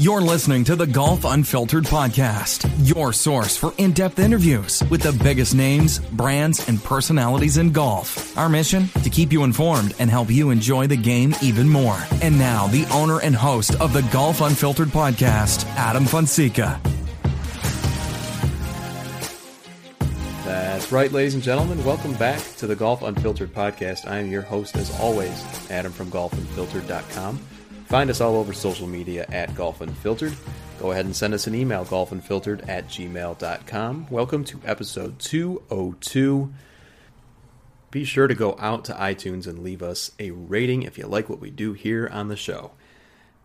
You're listening to the Golf Unfiltered podcast, your source for in depth interviews with the biggest names, brands, and personalities in golf. Our mission? To keep you informed and help you enjoy the game even more. And now, the owner and host of the Golf Unfiltered podcast, Adam Fonseca. That's right, ladies and gentlemen. Welcome back to the Golf Unfiltered podcast. I am your host, as always, Adam from golfunfiltered.com. Find us all over social media at Golf Unfiltered. Go ahead and send us an email, golfunfiltered at gmail.com. Welcome to episode 202. Be sure to go out to iTunes and leave us a rating if you like what we do here on the show.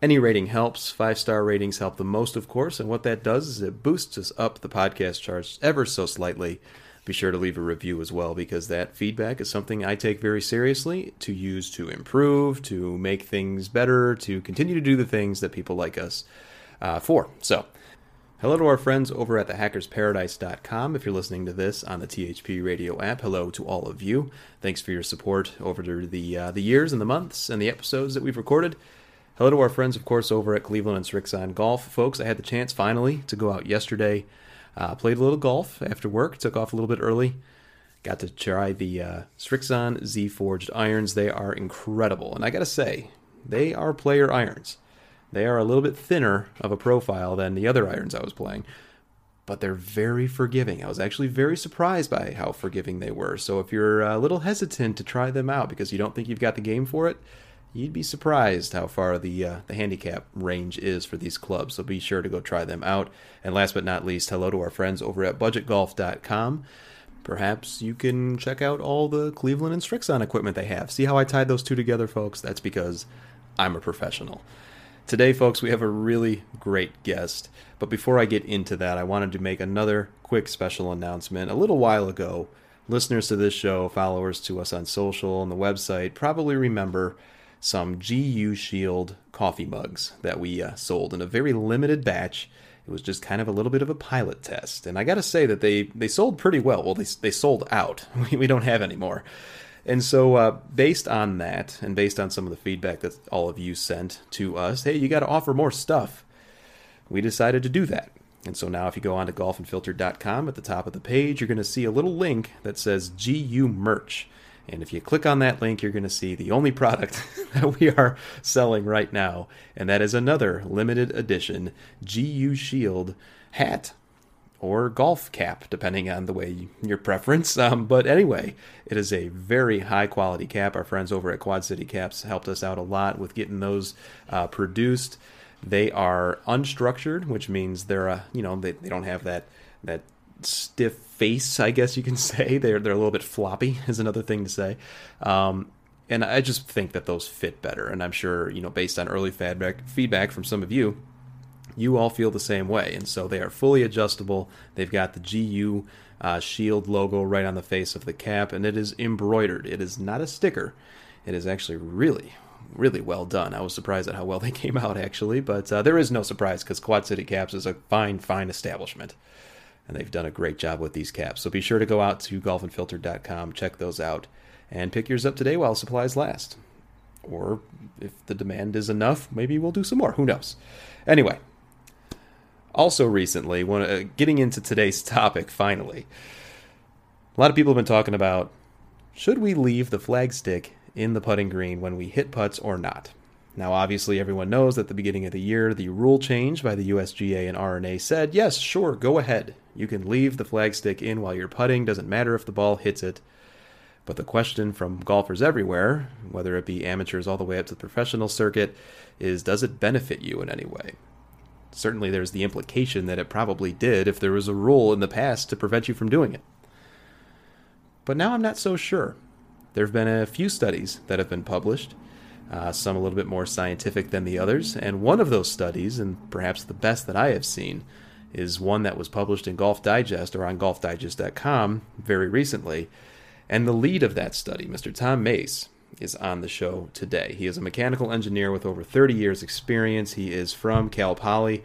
Any rating helps. Five star ratings help the most, of course, and what that does is it boosts us up the podcast charts ever so slightly be sure to leave a review as well because that feedback is something I take very seriously to use to improve, to make things better, to continue to do the things that people like us uh, for. So, hello to our friends over at thehackersparadise.com. If you're listening to this on the THP radio app, hello to all of you. Thanks for your support over the uh, the years and the months and the episodes that we've recorded. Hello to our friends, of course, over at Cleveland and Srixon Golf. Folks, I had the chance finally to go out yesterday uh, played a little golf after work, took off a little bit early. Got to try the uh, Srixon Z Forged irons. They are incredible. And I got to say, they are player irons. They are a little bit thinner of a profile than the other irons I was playing, but they're very forgiving. I was actually very surprised by how forgiving they were. So if you're a little hesitant to try them out because you don't think you've got the game for it, you'd be surprised how far the uh, the handicap range is for these clubs. So be sure to go try them out. And last but not least, hello to our friends over at budgetgolf.com. Perhaps you can check out all the Cleveland and Srixon equipment they have. See how I tied those two together, folks? That's because I'm a professional. Today, folks, we have a really great guest. But before I get into that, I wanted to make another quick special announcement. A little while ago, listeners to this show, followers to us on social and the website, probably remember some GU Shield coffee mugs that we uh, sold in a very limited batch. It was just kind of a little bit of a pilot test, and I got to say that they they sold pretty well. Well, they they sold out. We, we don't have any more. And so, uh, based on that, and based on some of the feedback that all of you sent to us, hey, you got to offer more stuff. We decided to do that. And so now, if you go on to golfunfiltered.com at the top of the page, you're going to see a little link that says GU merch. And if you click on that link, you're going to see the only product that we are selling right now, and that is another limited edition GU Shield hat or golf cap, depending on the way your preference. Um, but anyway, it is a very high quality cap. Our friends over at Quad City Caps helped us out a lot with getting those uh, produced. They are unstructured, which means they're uh, you know they, they don't have that that stiff face, I guess you can say. They're they're a little bit floppy, is another thing to say. Um, and I just think that those fit better. And I'm sure you know, based on early feedback feedback from some of you, you all feel the same way. And so they are fully adjustable. They've got the GU uh, Shield logo right on the face of the cap, and it is embroidered. It is not a sticker. It is actually really, really well done. I was surprised at how well they came out, actually, but uh, there is no surprise because Quad City Caps is a fine, fine establishment and they've done a great job with these caps. So be sure to go out to golfunfiltered.com, check those out, and pick yours up today while supplies last. Or if the demand is enough, maybe we'll do some more. Who knows? Anyway, also recently, when, uh, getting into today's topic finally, a lot of people have been talking about should we leave the flagstick in the putting green when we hit putts or not? Now, obviously, everyone knows that at the beginning of the year, the rule change by the USGA and R&A said, yes, sure, go ahead. You can leave the flagstick in while you're putting, doesn't matter if the ball hits it. But the question from golfers everywhere, whether it be amateurs all the way up to the professional circuit, is does it benefit you in any way? Certainly, there's the implication that it probably did if there was a rule in the past to prevent you from doing it. But now I'm not so sure. There have been a few studies that have been published uh, some a little bit more scientific than the others. And one of those studies, and perhaps the best that I have seen, is one that was published in Golf Digest or on golfdigest.com very recently. And the lead of that study, Mr. Tom Mase, is on the show today. He is a mechanical engineer with over 30 years' experience. He is from Cal Poly.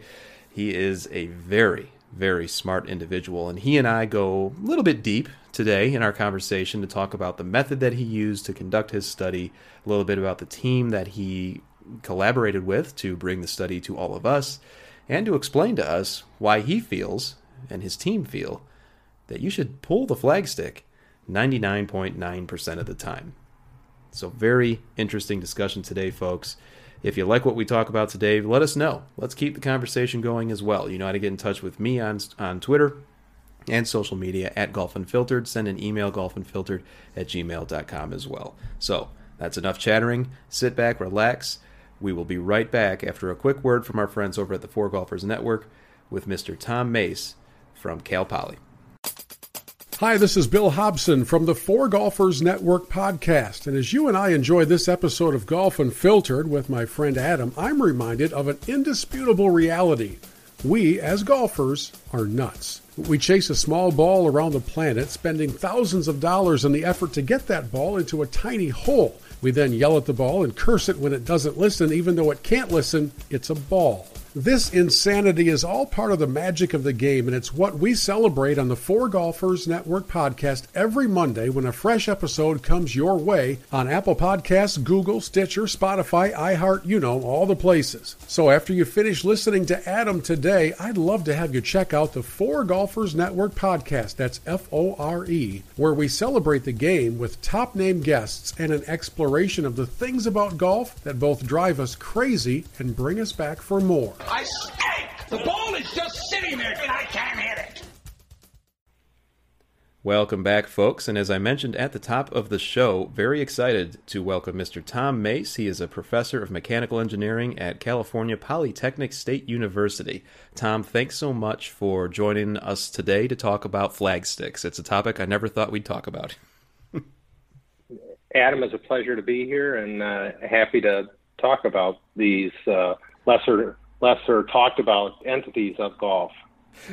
He is a very, very smart individual. And he and I go a little bit deep today in our conversation to talk about the method that he used to conduct his study, a little bit about the team that he collaborated with to bring the study to all of us, and to explain to us why he feels and his team feel that you should pull the flagstick 99.9% of the time. So, very interesting discussion today, folks. If you like what we talk about today, let us know. Let's keep the conversation going as well. You know how to get in touch with me on, on Twitter and social media at Golf Unfiltered. Send an email, golfunfiltered at gmail.com as well. So, that's enough chattering. Sit back, relax. We will be right back after a quick word from our friends over at the Four Golfers Network with Mr. Tom Mase from Cal Poly. Hi, this is Bill Hobson from the Four Golfers Network podcast. And as you and I enjoy this episode of Golf Unfiltered with my friend Adam, I'm reminded of an indisputable reality. We, as golfers, are nuts. We chase a small ball around the planet, spending thousands of dollars in the effort to get that ball into a tiny hole. We then yell at the ball and curse it when it doesn't listen, even though it can't listen. It's a ball. This insanity is all part of the magic of the game, and it's what we celebrate on the Four Golfers Network podcast every Monday when a fresh episode comes your way on Apple Podcasts, Google, Stitcher, Spotify, iHeart, you know, all the places. So after you finish listening to Adam today, I'd love to have you check out the Four Golfers Network podcast. That's F O R E, where we celebrate the game with top name guests and an exploration of the things about golf that both drive us crazy and bring us back for more. I stink! The ball is just sitting there and I can't hit it! Welcome back, folks. And as I mentioned at the top of the show, very excited to welcome Mr. Tom Mase. He is a professor of mechanical engineering at California Polytechnic State University. Tom, thanks so much for joining us today to talk about flag sticks. It's a topic I never thought we'd talk about. Adam, it's a pleasure to be here and uh, happy to talk about these uh, lesser lesser talked about entities of golf.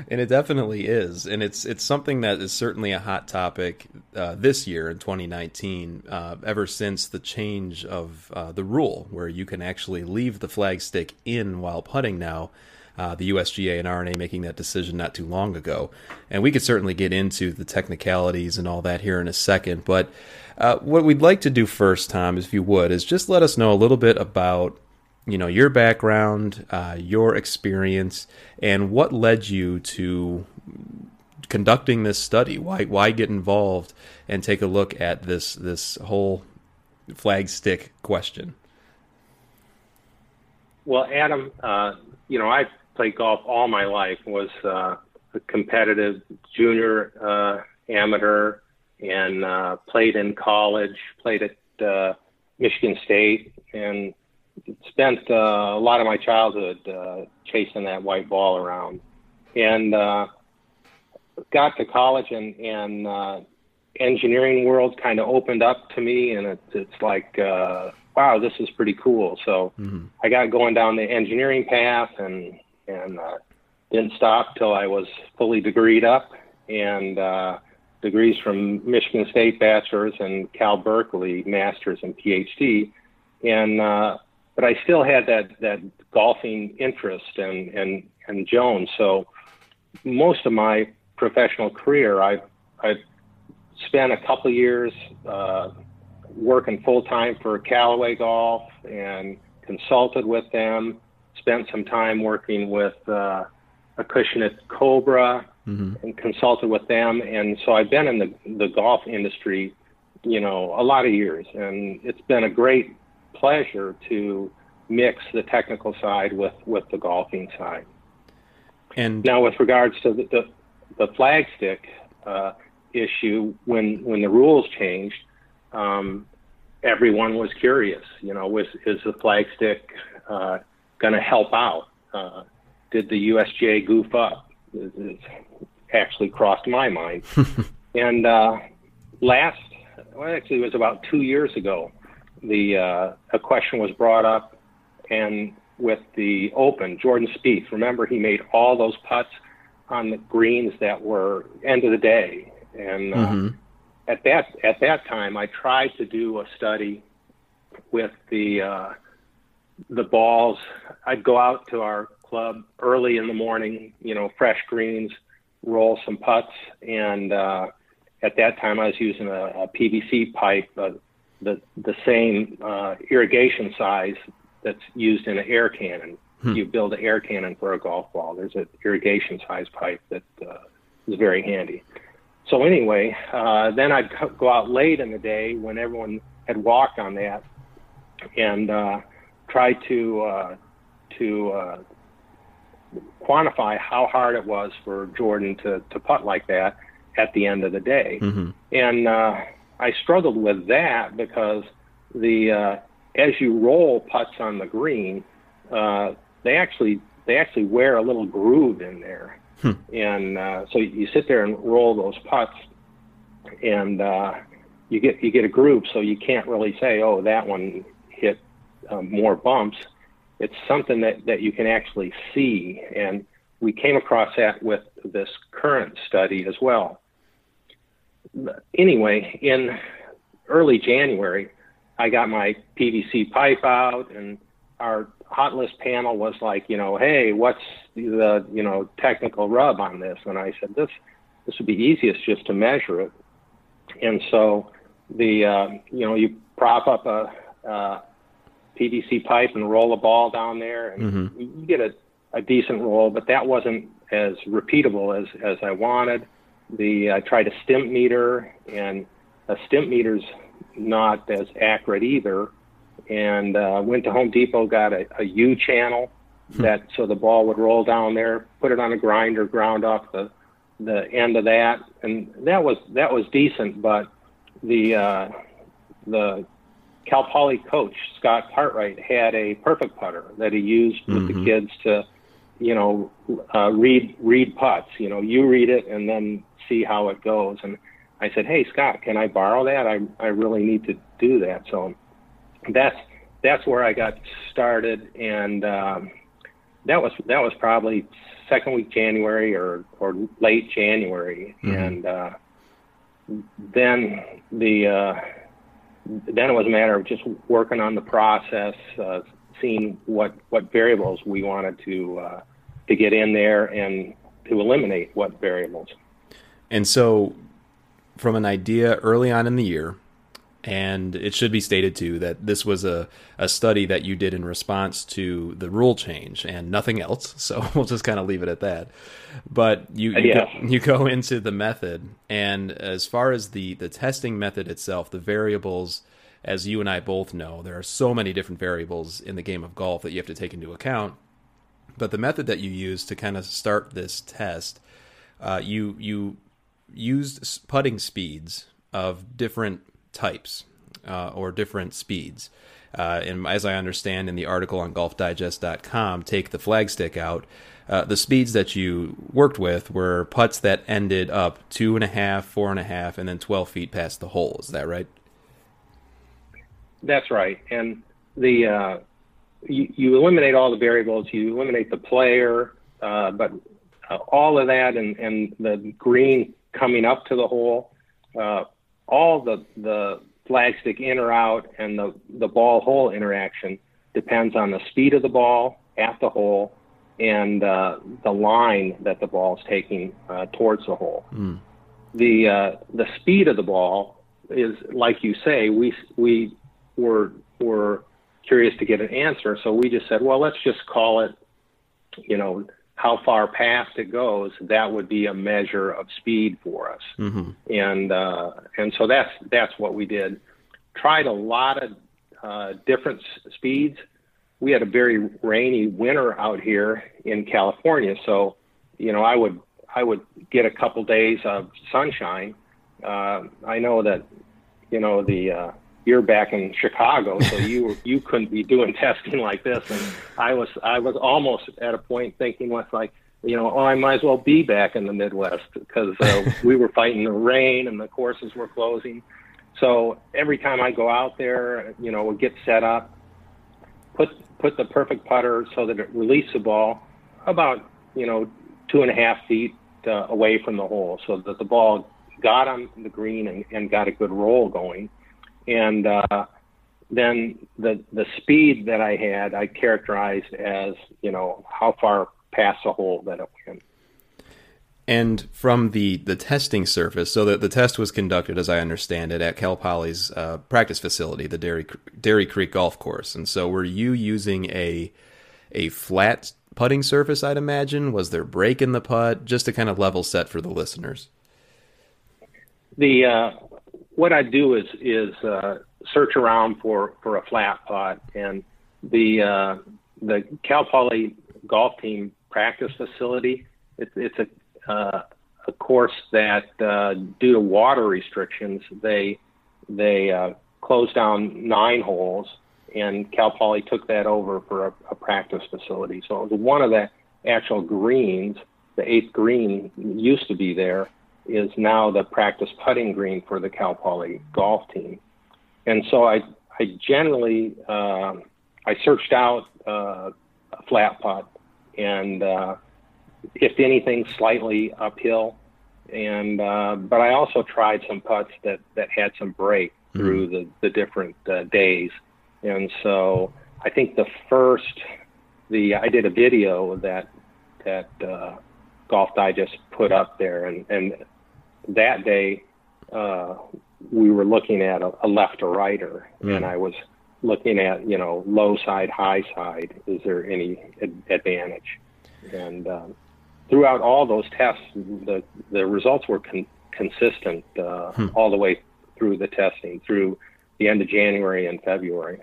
And it definitely is, and it's it's something that is certainly a hot topic uh, this year in 2019. Uh, ever since the change of uh, the rule, where you can actually leave the flag stick in while putting now, uh, the USGA and R&A making that decision not too long ago, and we could certainly get into the technicalities and all that here in a second. But uh, what we'd like to do first, Tom, if you would, is just let us know a little bit about you know your background, uh, your experience, and what led you to conducting this study. Why why get involved and take a look at this this whole flag stick question? Well, Adam, uh, you know I played golf all my life. Was uh, a competitive junior uh, amateur and uh, played in college. Played at uh, Michigan State and spent uh, a lot of my childhood uh, chasing that white ball around, and uh, got to college and and uh, engineering world kind of opened up to me, and it's it's like uh, wow, this is pretty cool. So mm-hmm. I got going down the engineering path and and uh, didn't stop till I was fully degreed up and. Uh, degrees from Michigan State bachelor's and Cal Berkeley master's and PhD, and uh, but I still had that that golfing interest and and and Jones. So most of my professional career, I I spent a couple years uh, working full time for Callaway Golf and consulted with them. Spent some time working with uh, Acushnet Cobra mm-hmm. and consulted with them. And so I've been in the the golf industry, you know, a lot of years, and it's been a great pleasure to mix the technical side with, with the golfing side. And now, with regards to the the, the flag stick uh, issue, when when the rules changed, um, everyone was curious. You know, was is the flag stick uh, going to help out? Uh, did the USGA goof up? It, it actually crossed my mind. and uh, last, well, actually, it was about two years ago the uh, a question was brought up, and with the Open, Jordan Spieth, remember he made all those putts on the greens that were end of the day, and uh, mm-hmm. at that at that time, I tried to do a study with the uh, the balls. I'd go out to our club early in the morning, you know, fresh greens, roll some putts, and uh, at that time I was using a, a PVC pipe, uh, the the same uh, irrigation size that's used in an air cannon. Hmm. You build an air cannon for a golf ball. There's an irrigation size pipe that uh, is very handy. So anyway, uh, then I'd go out late in the day when everyone had walked on that, and uh, try to uh, to uh, quantify how hard it was for Jordan to to putt like that at the end of the day. Mm-hmm. And uh, I struggled with that because the uh, as you roll putts on the green, uh, they actually they actually wear a little groove in there, hmm. and uh, so you sit there and roll those putts, and uh, you get you get a groove. So you can't really say, oh, that one hit um, more bumps. It's something that that you can actually see, and we came across that with this current study as well. Anyway, in early January, I got my PVC pipe out, and our hot list panel was like, you know, hey, what's the you know technical rub on this? And I said, this this would be easiest just to measure it. And so the uh, you know you prop up a, a PVC pipe and roll a ball down there, and mm-hmm. you get a, a decent roll. But that wasn't as repeatable as as I wanted. The I tried a stimp meter, and a stimp meter's not as accurate either. And uh, went to Home Depot, got a, a U channel hmm. that so the ball would roll down there, put it on a grinder, ground off the the end of that, and that was that was decent. But the uh, the Cal Poly coach Scott Cartwright had a perfect putter that he used with mm-hmm. the kids to, you know, uh, read read putts. You know, you read it and then see how it goes. And I said, "Hey Scott, can I borrow that? I I really need to do that." So that's that's where I got started, and um, that was that was probably second week January or or late January, mm-hmm. and uh, then the uh, then it was a matter of just working on the process, uh, seeing what what variables we wanted to uh, to get in there and to eliminate what variables. And so from an idea early on in the year. And it should be stated too that this was a, a study that you did in response to the rule change and nothing else. So we'll just kind of leave it at that. But you you, yeah. go, you go into the method, and as far as the the testing method itself, the variables, as you and I both know, there are so many different variables in the game of golf that you have to take into account. But the method that you use to kind of start this test, uh, you you used putting speeds of different types uh, or different speeds. Uh, and as I understand in the article on golfdigest.com, take the flagstick out. Uh, the speeds that you worked with were putts that ended up two and a half, four and a half, and then 12 feet past the hole. Is that right? That's right. And the uh, you, you, eliminate all the variables. You eliminate the player, uh, but uh, all of that and, and the green coming up to the hole, uh, all the the flagstick in or out and the the ball hole interaction depends on the speed of the ball at the hole and uh, the line that the ball is taking uh, towards the hole. Mm. The uh, the speed of the ball is like you say. We we were were curious to get an answer, so we just said, well, let's just call it, you know, how far past it goes, that would be a measure of speed for us. Mm-hmm. And uh, and so that's that's what we did. Tried a lot of uh, different s- speeds. We had a very rainy winter out here in California, so you know I would I would get a couple days of sunshine. Uh, I know that you know the uh, you're back in Chicago, so you you couldn't be doing testing like this. And I was I was almost at a point thinking was like, you know, oh, I might as well be back in the Midwest because uh, we were fighting the rain and the courses were closing. So every time I go out there, you know, we'll get set up, put put the perfect putter so that it releases the ball about you know two and a half feet uh, away from the hole, so that the ball got on the green and, and got a good roll going, and uh, then the the speed that I had, I characterized as you know how far past the hole that it went. And from the, the testing surface, so that the test was conducted, as I understand it, at Cal Poly's uh, practice facility, the Dairy Dairy Creek Golf Course. And so, were you using a a flat putting surface? I'd imagine. Was there break in the putt? Just to kind of level set for the listeners. The uh, what I do is is uh, search around for for a flat putt, and the uh, the Cal Poly golf team practice facility. It, it's a uh, a course that, uh, due to water restrictions, they they uh, closed down nine holes, and Cal Poly took that over for a, a practice facility. So it was one of the actual greens. The eighth green used to be there, is now the practice putting green for the Cal Poly golf team. And so I I generally uh, I searched out uh, a flat putt and uh, if anything, slightly uphill. And uh, but I also tried some putts that that had some break mm. through the the different uh, days. And so I think the first the I did a video that that uh, Golf Digest put up there, and and that day uh, we were looking at a, a left or righter, mm. and I was looking at you know low side, high side. Is there any ad- advantage? And um, throughout all those tests, the the results were con- consistent uh, hmm. all the way through the testing through the end of January and February.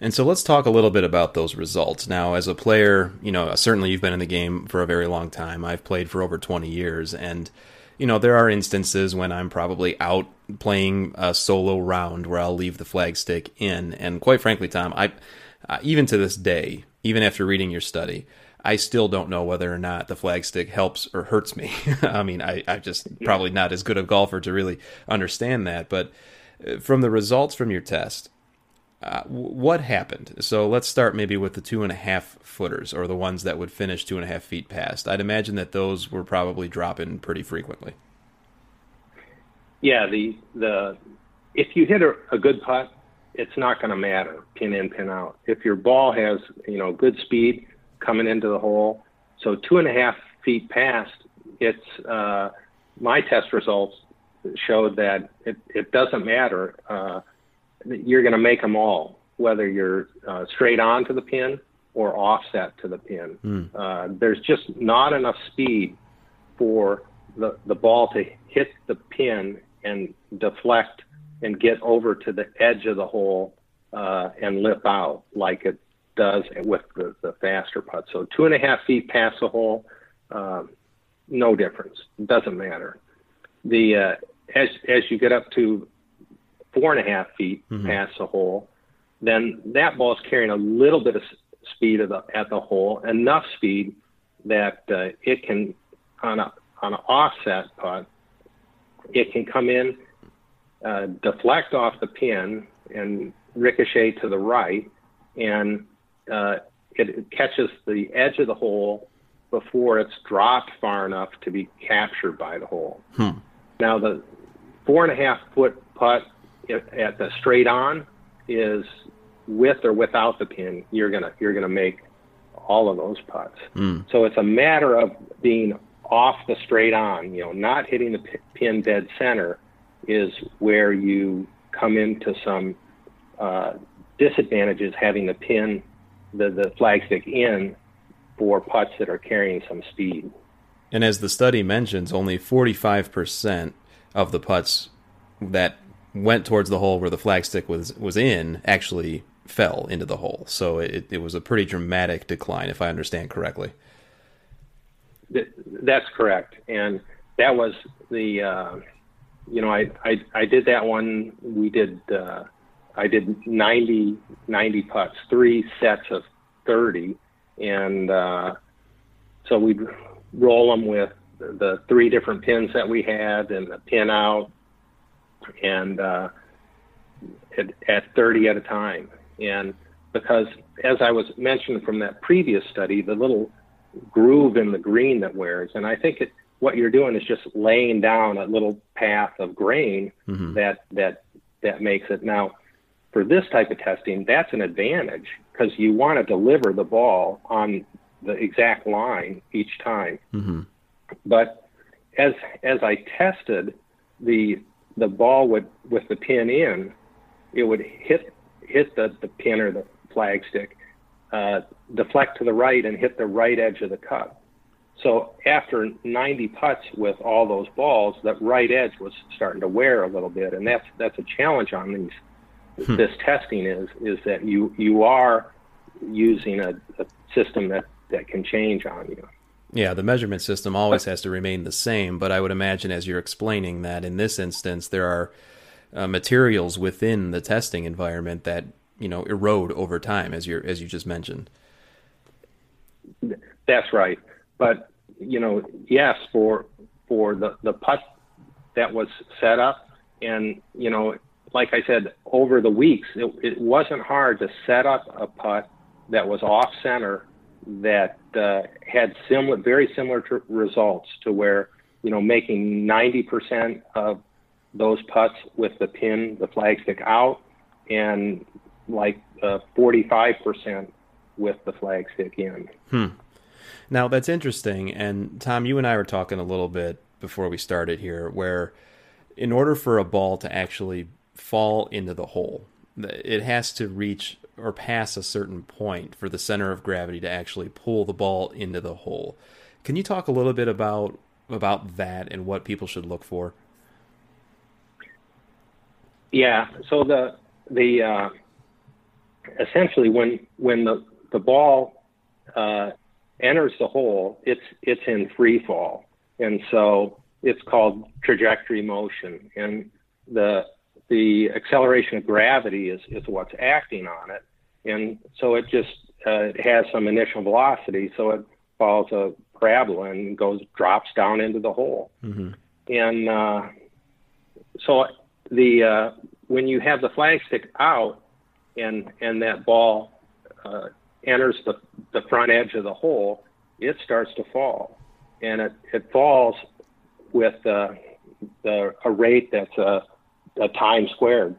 And so let's talk a little bit about those results. Now, as a player, you know, certainly you've been in the game for a very long time. I've played for over 20 years. And, you know, there are instances when I'm probably out playing a solo round where I'll leave the flagstick in. And quite frankly, Tom, I, uh, even to this day, even after reading your study, I still don't know whether or not the flagstick helps or hurts me. I mean, I, I'm just probably not as good a golfer to really understand that. But uh, from the results from your test, uh, what happened? So let's start maybe with the two and a half footers or the ones that would finish two and a half feet past. I'd imagine that those were probably dropping pretty frequently. Yeah, the the if you hit a, a good putt, it's not going to matter pin in pin out. If your ball has you know good speed, coming into the hole. So two and a half feet past, it's uh, my test results showed that it, it doesn't matter. Uh, you're going to make them all, whether you're uh, straight on to the pin or offset to the pin. Mm. Uh, there's just not enough speed for the, the ball to hit the pin and deflect and get over to the edge of the hole uh, and lip out like it does with the, the faster putt. So two and a half feet past the hole, um, no difference. It doesn't matter. The uh, as as you get up to four and a half feet mm-hmm. past the hole, then that ball is carrying a little bit of speed the, at the hole, enough speed that uh, it can on a on an offset putt, it can come in, uh, deflect off the pin, and ricochet to the right, and uh, it catches the edge of the hole before it's dropped far enough to be captured by the hole. Hmm. Now, the four and a half foot putt at the straight on is with or without the pin. You're gonna you're gonna make all of those putts. Hmm. So it's a matter of being off the straight on. You know, not hitting the pin dead center is where you come into some uh, disadvantages having the pin the, the flagstick in for putts that are carrying some speed. And as the study mentions, only 45% of the putts that went towards the hole where the flagstick was was in actually fell into the hole. So it, it was a pretty dramatic decline, if I understand correctly. That's correct, and that was the uh, you know I, I I did that one. We did uh, I did 90, 90 putts, three sets of 30. And uh, so we'd roll them with the three different pins that we had and the pin out. And uh, at, at 30 at a time. And because, as I was mentioned from that previous study, the little groove in the green that wears, and I think it, what you're doing is just laying down a little path of grain mm-hmm. that that that makes it. Now, for this type of testing, that's an advantage because you want to deliver the ball on the exact line each time. Mm-hmm. But as as I tested the the ball would with the pin in, it would hit hit the, the pin or the flag stick, uh, deflect to the right and hit the right edge of the cup. So after 90 putts with all those balls, that right edge was starting to wear a little bit, and that's that's a challenge on these. Hmm. This testing is is that you you are using a, a system that that can change on you. Yeah, the measurement system always has to remain the same, but I would imagine as you're explaining that in this instance there are uh, materials within the testing environment that you know erode over time, as you as you just mentioned. That's right, but you know, yes, for for the the putt that was set up, and you know, like I said, over the weeks, it, it wasn't hard to set up a putt that was off center that uh, had similar, very similar results to where you know making 90% of those putts with the pin, the flagstick out, and like uh, 45% with the flagstick in. Hmm. Now that's interesting. And Tom, you and I were talking a little bit before we started here, where in order for a ball to actually fall into the hole, it has to reach or pass a certain point for the center of gravity to actually pull the ball into the hole. Can you talk a little bit about about that and what people should look for? Yeah. So the the uh, essentially when when the the ball uh, enters the hole, it's it's in free fall, and so it's called trajectory motion, and the the acceleration of gravity is is what's acting on it, and so it just uh, it has some initial velocity, so it follows a parabola and goes drops down into the hole, mm-hmm. and uh, so the uh, when you have the flagstick out and and that ball uh, enters the the front edge of the hole, it starts to fall, and it it falls with uh, the a rate that's a, a time squared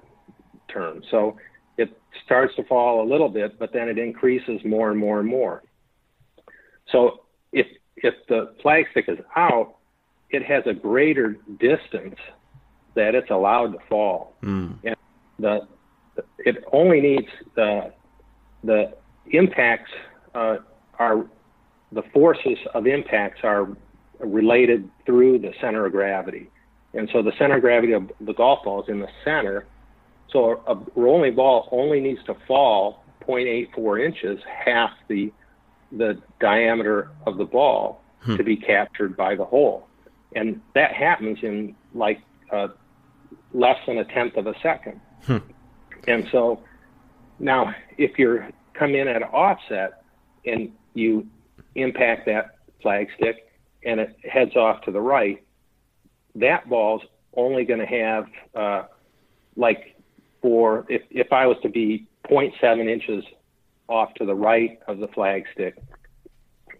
term. So it starts to fall a little bit, but then it increases more and more and more. So if if the flag stick is out, it has a greater distance that it's allowed to fall. Mm. And the it only needs the the impacts uh, are the forces of impacts are related through the center of gravity, and so the center of gravity of the golf ball is in the center. So a rolling ball only needs to fall 0.84 inches, half the the diameter of the ball, hmm. to be captured by the hole, and that happens in like uh, less than a tenth of a second. Hmm. And so now, if you're come in at an offset and you impact that flagstick and it heads off to the right, that ball's only going to have uh, like for if if I was to be 0.7 inches off to the right of the flag stick,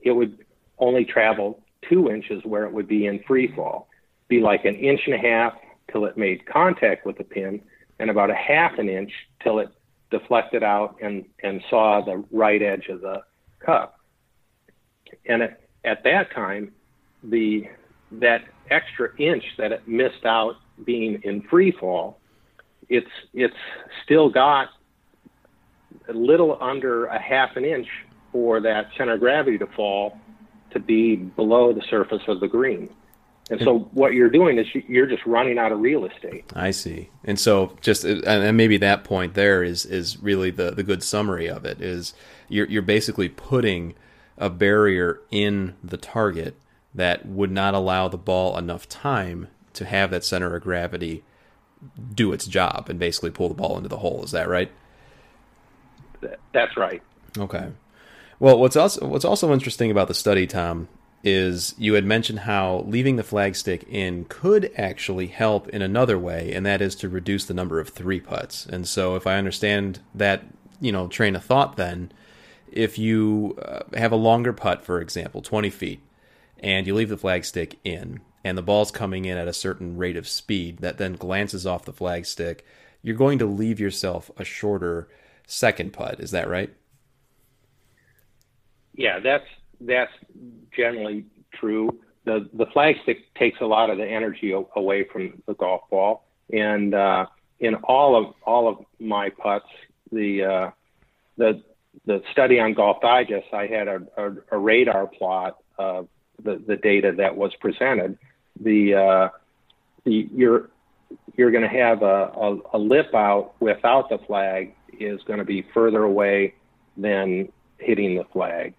it would only travel two inches where it would be in free fall, be like an inch and a half till it made contact with the pin, and about a half an inch till it deflected out and, and saw the right edge of the cup. And at, at that time, the that extra inch that it missed out being in free fall, it's it's still got a little under a half an inch for that center of gravity to fall to be below the surface of the green. And so what you're doing is you're just running out of real estate. I see. And so just and maybe that point there is is really the the good summary of it is you're you're basically putting a barrier in the target that would not allow the ball enough time to have that center of gravity do its job and basically pull the ball into the hole. Is that right? That's right. Okay. Well, what's also what's also interesting about the study, Tom, is you had mentioned how leaving the flagstick in could actually help in another way, and that is to reduce the number of three putts. And so, if I understand that you know train of thought, then if you uh, have a longer putt, for example, 20 feet, and you leave the flagstick in, and the ball's coming in at a certain rate of speed that then glances off the flagstick, you're going to leave yourself a shorter second putt. Is that right? Yeah, that's that's generally true. The the flagstick takes a lot of the energy away from the golf ball, and uh, in all of all of my putts, the uh, the the study on Golf Digest, I had a, a, a radar plot of the, the data that was presented. The, uh, the you're you're going to have a, a, a lip out without the flag is going to be further away than hitting the flag,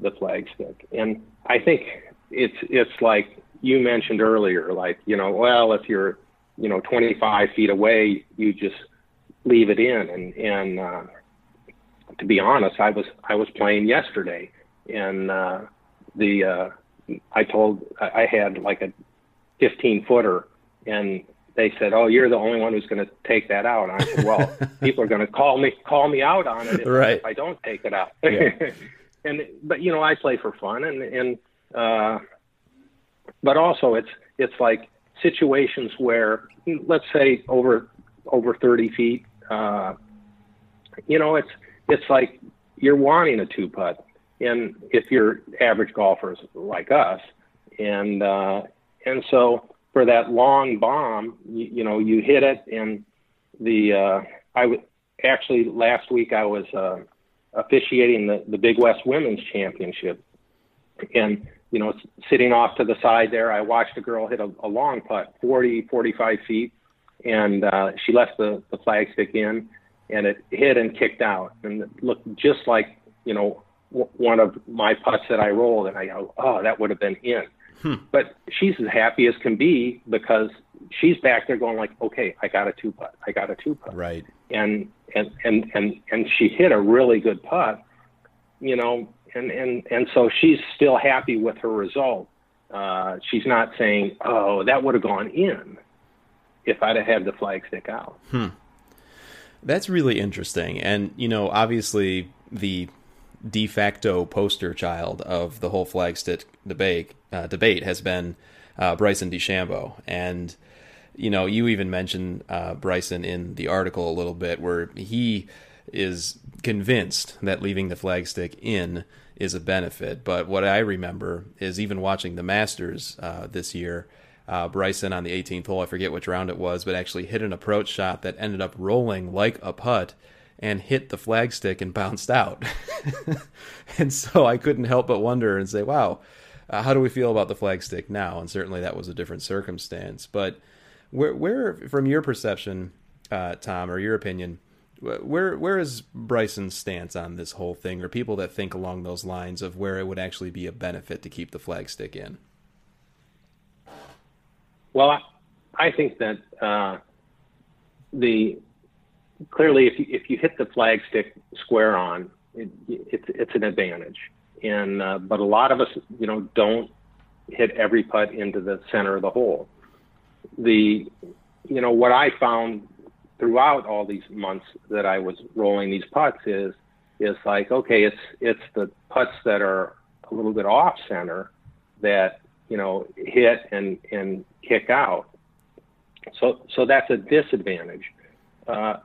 the flag stick. And I think it's it's like you mentioned earlier, like you know, well, if you're you know 25 feet away, you just leave it in, and and uh, to be honest, I was I was playing yesterday, and uh, the uh, I told I had like a 15 footer, and they said, "Oh, you're the only one who's going to take that out." And I said, "Well, people are going to call me call me out on it if, right. if I don't take it out." Yeah. and but you know, I play for fun, and and uh, but also it's it's like situations where let's say over over 30 feet, uh, you know, it's it's like you're wanting a two putt, and if you're average golfers like us, and uh, and so for that long bomb, you, you know, you hit it, and the uh, I would actually last week I was uh, officiating the the Big West Women's Championship, and you know, sitting off to the side there, I watched a girl hit a, a long putt, 40, 45 feet, and uh, she left the the flag stick in and it hit and kicked out and it looked just like you know w- one of my putts that I rolled and I go oh that would have been in hmm. but she's as happy as can be because she's back there going like okay I got a two putt I got a two putt right and and and and and she hit a really good putt you know and and and so she's still happy with her result uh she's not saying oh that would have gone in if I'd have had the flag stick out hmm. That's really interesting. And, you know, obviously the de facto poster child of the whole flagstick debate uh, debate has been uh, Bryson DeChambeau. And, you know, you even mentioned uh, Bryson in the article a little bit where he is convinced that leaving the flagstick in is a benefit. But what I remember is even watching the Masters uh, this year – uh, Bryson on the 18th hole, I forget which round it was, but actually hit an approach shot that ended up rolling like a putt and hit the flagstick and bounced out. and so I couldn't help but wonder and say, wow, uh, how do we feel about the flagstick now? And certainly that was a different circumstance. But where, where from your perception, uh, Tom, or your opinion, where where is Bryson's stance on this whole thing, or people that think along those lines of where it would actually be a benefit to keep the flagstick in? Well, I, I think that uh, the clearly if you, if you hit the flagstick square on, it, it's it's an advantage. And uh, but a lot of us, you know, don't hit every putt into the center of the hole. The you know what I found throughout all these months that I was rolling these putts is is like okay, it's it's the putts that are a little bit off center that you know, hit and, and kick out. So, so that's a disadvantage. Uh,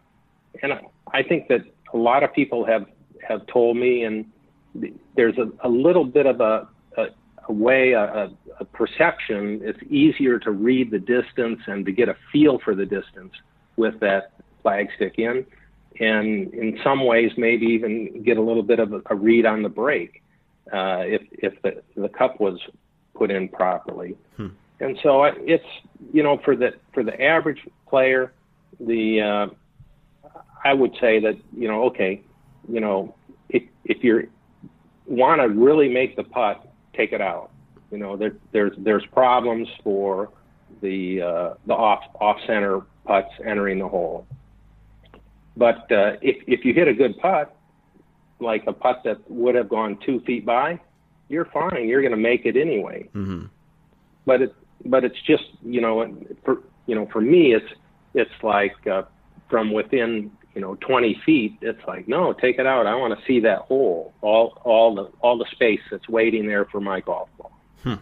and I think that a lot of people have, have told me, and there's a, a little bit of a, a, a way, a, a perception. It's easier to read the distance and to get a feel for the distance with that flag stick in. And in some ways, maybe even get a little bit of a, a read on the break uh, if, if the, the cup was put in properly. Hmm. And so it's you know for the for the average player, the uh, I would say that you know okay, you know if if you want to really make the putt, take it out. You know there, there's there's problems for the uh, the off off center putts entering the hole. But uh, if if you hit a good putt, like a putt that would have gone two feet by, you're fine. You're going to make it anyway. Mm-hmm. But it, but it's just you know, for you know, for me, it's it's like uh, from within you know 20 feet. It's like no, take it out. I want to see that hole, all all the all the space that's waiting there for my golf ball. Hmm.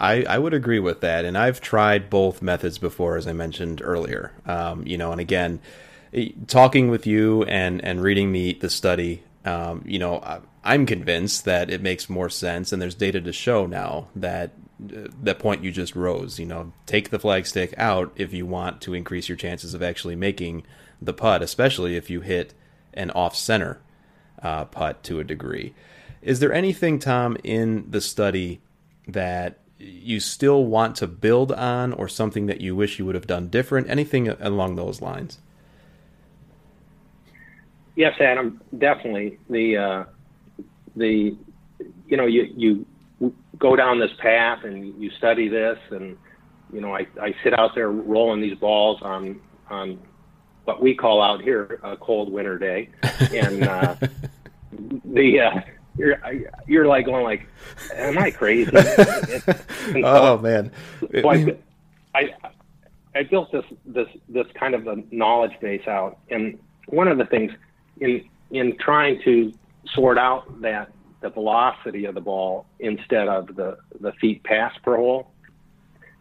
I, I would agree with that, and I've tried both methods before, as I mentioned earlier. Um, you know, and again, talking with you and and reading the the study, um, you know, I, I'm convinced that it makes more sense, and there's data to show now that uh, that point you just rose. You know, take the flagstick out if you want to increase your chances of actually making the putt, especially if you hit an off center uh, putt to a degree. Is there anything, Tom, in the study that you still want to build on or something that you wish you would have done different? Anything along those lines? Yes, Adam, definitely. The uh, the you know you you go down this path and you study this and you know I, I sit out there rolling these balls on on what we call out here a cold winter day and uh, the uh, you're you're like going like, am I crazy? so, oh man! So I, I I built this this this kind of a knowledge base out, and one of the things in in trying to sort out that the velocity of the ball instead of the the feet pass per hole,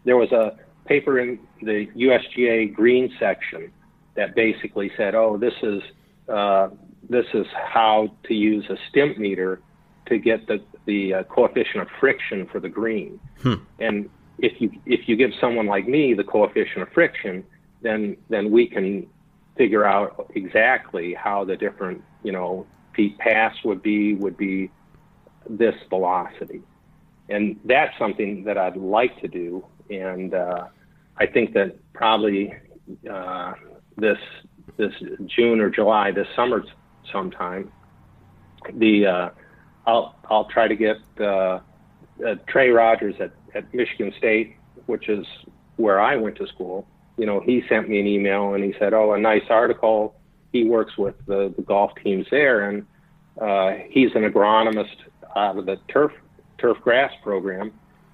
there was a paper in the USGA green section that basically said, oh, this is uh, this is how to use a stimp meter to get the the uh, coefficient of friction for the green. Hmm. And if you if you give someone like me the coefficient of friction, then then we can figure out exactly how the different you know feet pass would be would be this velocity. And that's something that I'd like to do. And uh, I think that probably uh, this this June or July, this summer sometime, the uh, I'll I'll try to get uh, uh, Trey Rogers at, at Michigan State, which is where I went to school. You know, he sent me an email and he said, "Oh, a nice article." He works with the, the golf teams there, and uh, he's an agronomist out of the turf turf grass program.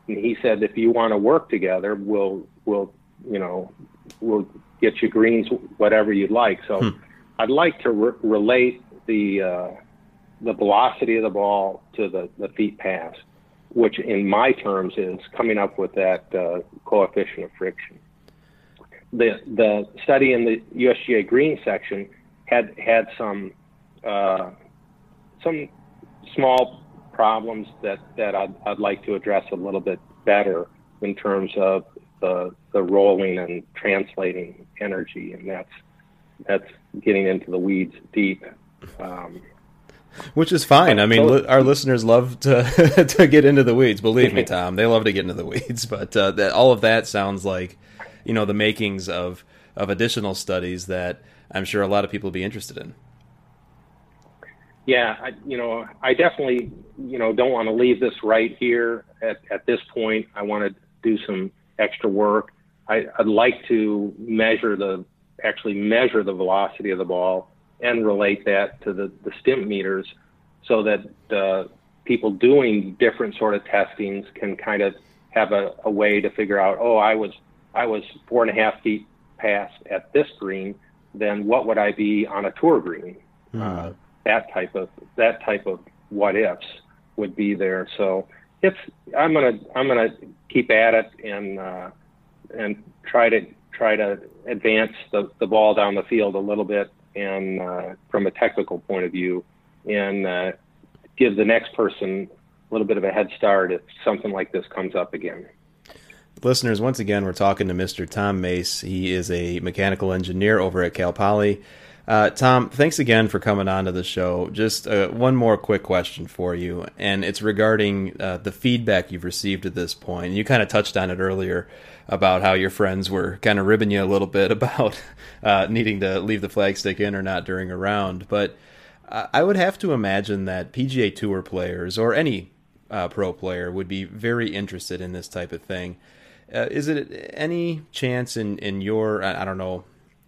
And he said, if you want to work together, we'll we'll you know we'll get you greens, whatever you'd like. So, hmm. I'd like to re- relate the uh, the velocity of the ball to the, the feet pass, which in my terms is coming up with that uh, coefficient of friction. The the study in the USGA green section had had some uh, some small problems that that I'd, I'd like to address a little bit better in terms of the the rolling and translating energy, and that's that's getting into the weeds deep. Um, which is fine. I mean, li- our listeners love to to get into the weeds. Believe me, Tom, they love to get into the weeds. But uh, that, all of that sounds like, you know, the makings of of additional studies that I'm sure a lot of people would be interested in. Yeah, I, you know, I definitely, you know, don't want to leave this right here at, at this point. I want to do some extra work. I, I'd like to measure the actually measure the velocity of the ball and relate that to the, the stimp meters so that uh, people doing different sort of testings can kind of have a, a way to figure out, oh, I was I was four and a half feet past at this green, then what would I be on a tour green? Mm. Uh, that type of that type of what ifs would be there. So it's I'm gonna I'm gonna keep at it and uh, and try to try to advance the, the ball down the field a little bit and uh, from a technical point of view, and uh, give the next person a little bit of a head start if something like this comes up again. Listeners, once again, we're talking to Mr. Tom Mase. He is a mechanical engineer over at Cal Poly. Uh, Tom, thanks again for coming on to the show. Just uh, one more quick question for you, and it's regarding uh, the feedback you've received at this point. You kind of touched on it earlier about how your friends were kind of ribbing you a little bit about uh, needing to leave the flagstick in or not during a round. But I would have to imagine that PGA Tour players or any uh, pro player would be very interested in this type of thing. Uh, is it any chance in, in your, I don't know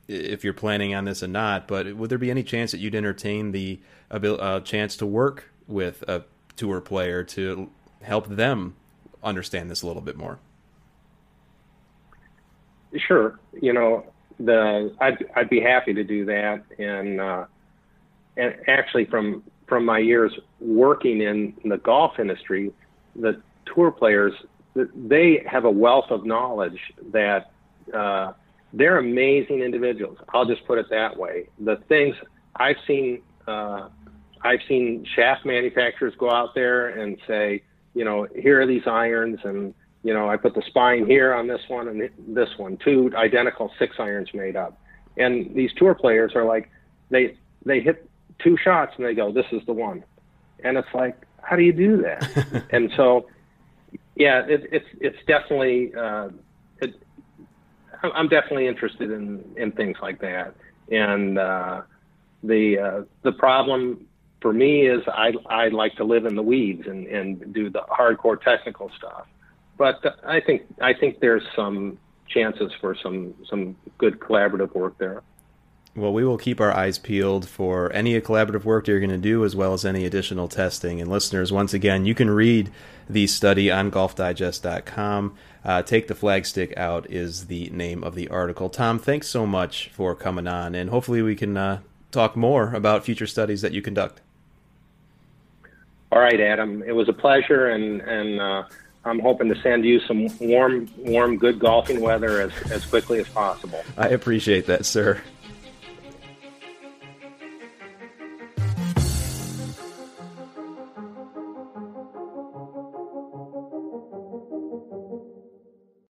if you're planning on this or not, but would there be any chance that you'd entertain the uh, chance to work with a tour player to help them understand this a little bit more? Sure. You know, the I'd I'd be happy to do that, and uh, and actually from from my years working in the golf industry, the tour players they have a wealth of knowledge that uh, they're amazing individuals. I'll just put it that way. The things I've seen, uh, I've seen shaft manufacturers go out there and say, you know, here are these irons, and you know, I put the spine here on this one and this one, two identical six irons made up. And these tour players are like, they they hit two shots and they go, this is the one, and it's like, how do you do that? and so, yeah, it, it's it's definitely. Uh, I'm definitely interested in, in things like that. And uh, the uh, the problem for me is I I like to live in the weeds and, and do the hardcore technical stuff. But I think I think there's some chances for some some good collaborative work there. Well, we will keep our eyes peeled for any collaborative work you're going to do, as well as any additional testing. And listeners, once again, you can read the study on golfdigest.com. Uh, Take the Flagstick Out is the name of the article. Tom, thanks so much for coming on, and hopefully we can uh, talk more about future studies that you conduct. All right, Adam. It was a pleasure, and and uh, I'm hoping to send you some warm, warm, good golfing weather as, as quickly as possible. I appreciate that, sir.